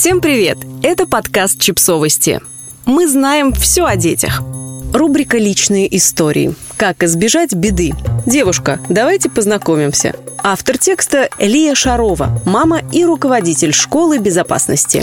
Всем привет! Это подкаст «Чипсовости». Мы знаем все о детях. Рубрика «Личные истории». Как избежать беды? Девушка, давайте познакомимся. Автор текста Лия Шарова, мама и руководитель школы безопасности.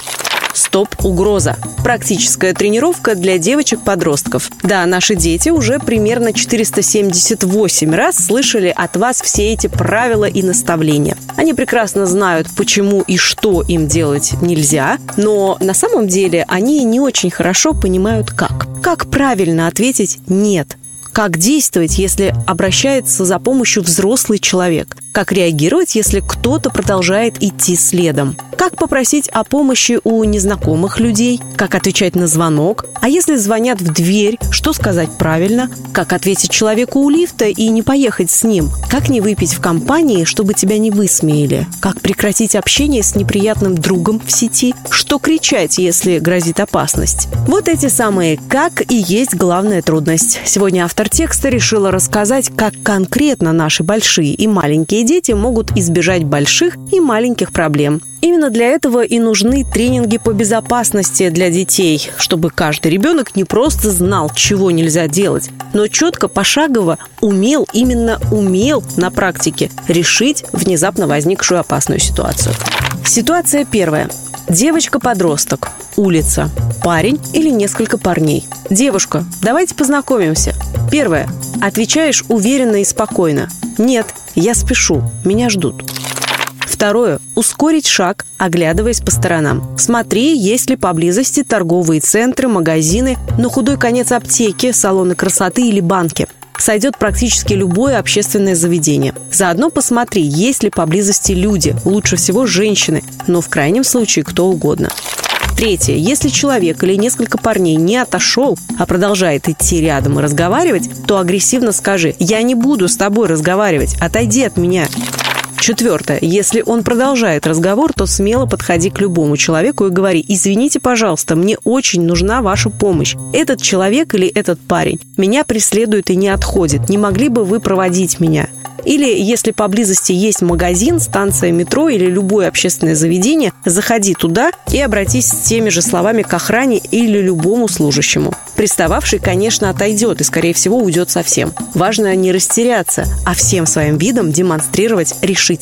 «Стоп-угроза». Практическая тренировка для девочек-подростков. Да, наши дети уже примерно 478 раз слышали от вас все эти правила и наставления. Они прекрасно знают, почему и что им делать нельзя, но на самом деле они не очень хорошо понимают, как. Как правильно ответить «нет», как действовать, если обращается за помощью взрослый человек? Как реагировать, если кто-то продолжает идти следом? Как попросить о помощи у незнакомых людей? Как отвечать на звонок? А если звонят в дверь, что сказать правильно? Как ответить человеку у лифта и не поехать с ним? Как не выпить в компании, чтобы тебя не высмеяли? Как прекратить общение с неприятным другом в сети? Что кричать, если грозит опасность? Вот эти самые «как» и есть главная трудность. Сегодня автор текста решила рассказать, как конкретно наши большие и маленькие дети могут избежать больших и маленьких проблем. Именно для этого и нужны тренинги по безопасности для детей, чтобы каждый ребенок не просто знал, чего нельзя делать, но четко, пошагово умел, именно умел на практике решить внезапно возникшую опасную ситуацию. Ситуация первая. Девочка-подросток. Улица. Парень или несколько парней. Девушка, давайте познакомимся. Первое. Отвечаешь уверенно и спокойно. Нет, я спешу, меня ждут. Второе. Ускорить шаг, оглядываясь по сторонам. Смотри, есть ли поблизости торговые центры, магазины, на худой конец аптеки, салоны красоты или банки. Сойдет практически любое общественное заведение. Заодно посмотри, есть ли поблизости люди, лучше всего женщины, но в крайнем случае кто угодно. Третье. Если человек или несколько парней не отошел, а продолжает идти рядом и разговаривать, то агрессивно скажи «Я не буду с тобой разговаривать, отойди от меня». Четвертое. Если он продолжает разговор, то смело подходи к любому человеку и говори «Извините, пожалуйста, мне очень нужна ваша помощь. Этот человек или этот парень меня преследует и не отходит. Не могли бы вы проводить меня?» Или, если поблизости есть магазин, станция метро или любое общественное заведение, заходи туда и обратись с теми же словами к охране или любому служащему. Пристававший, конечно, отойдет и, скорее всего, уйдет совсем. Важно не растеряться, а всем своим видом демонстрировать решительность.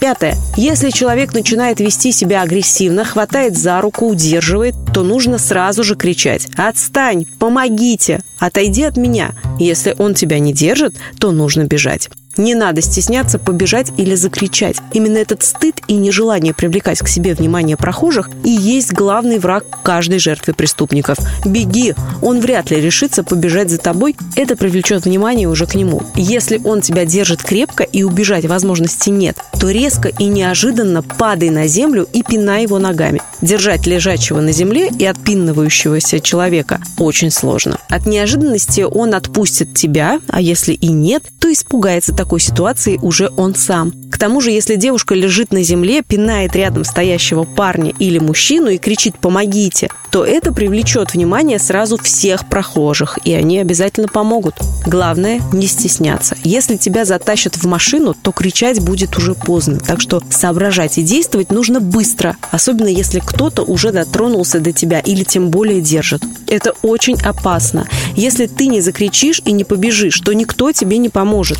Пятое. Если человек начинает вести себя агрессивно, хватает за руку, удерживает, то нужно сразу же кричать «Отстань! Помогите! Отойди от меня!» Если он тебя не держит, то нужно бежать. Не надо стесняться побежать или закричать. Именно этот стыд и нежелание привлекать к себе внимание прохожих и есть главный враг каждой жертвы преступников. Беги! Он вряд ли решится побежать за тобой. Это привлечет внимание уже к нему. Если он тебя держит крепко и убежать возможности нет, то резко и неожиданно падай на землю и пинай его ногами. Держать лежачего на земле и отпинывающегося человека очень сложно. От неожиданности он отпустит тебя, а если и нет, то испугается такой ситуации уже он сам. К тому же, если девушка лежит на земле, пинает рядом стоящего парня или мужчину и кричит «помогите», то это привлечет внимание сразу всех прохожих, и они обязательно помогут. Главное – не стесняться. Если тебя затащат в машину, то кричать будет уже поздно. Так что соображать и действовать нужно быстро, особенно если кто-то уже дотронулся до тебя или тем более держит. Это очень опасно. Если ты не закричишь и не побежишь, то никто тебе не поможет.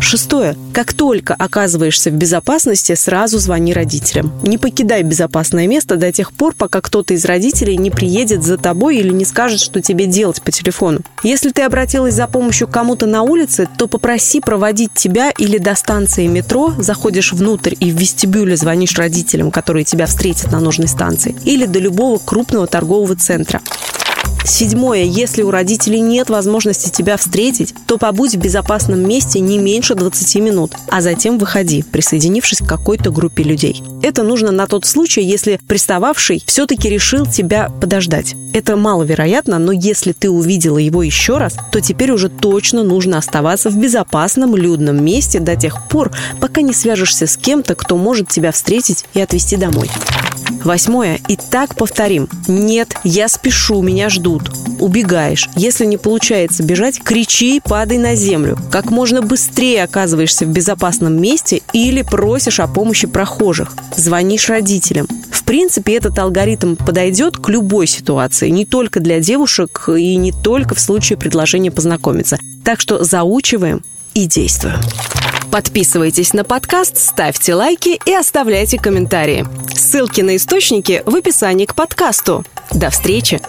Шестое. Как только оказываешься в безопасности, сразу звони родителям. Не покидай безопасное место до тех пор, пока кто-то из родителей не приедет за тобой или не скажет, что тебе делать по телефону. Если ты обратилась за помощью к кому-то на улице, то попроси проводить тебя или до станции метро, заходишь внутрь и в вестибюле звонишь родителям, которые тебя встретят на нужной станции, или до любого крупного торгового центра. Седьмое. Если у родителей нет возможности тебя встретить, то побудь в безопасном месте не меньше 20 минут, а затем выходи, присоединившись к какой-то группе людей. Это нужно на тот случай, если пристававший все-таки решил тебя подождать. Это маловероятно, но если ты увидела его еще раз, то теперь уже точно нужно оставаться в безопасном людном месте до тех пор, пока не свяжешься с кем-то, кто может тебя встретить и отвезти домой. Восьмое. И так повторим. Нет, я спешу, меня ждут. Убегаешь. Если не получается бежать, кричи и падай на землю. Как можно быстрее оказываешься в безопасном месте или просишь о помощи прохожих. Звонишь родителям принципе, этот алгоритм подойдет к любой ситуации, не только для девушек и не только в случае предложения познакомиться. Так что заучиваем и действуем. Подписывайтесь на подкаст, ставьте лайки и оставляйте комментарии. Ссылки на источники в описании к подкасту. До встречи!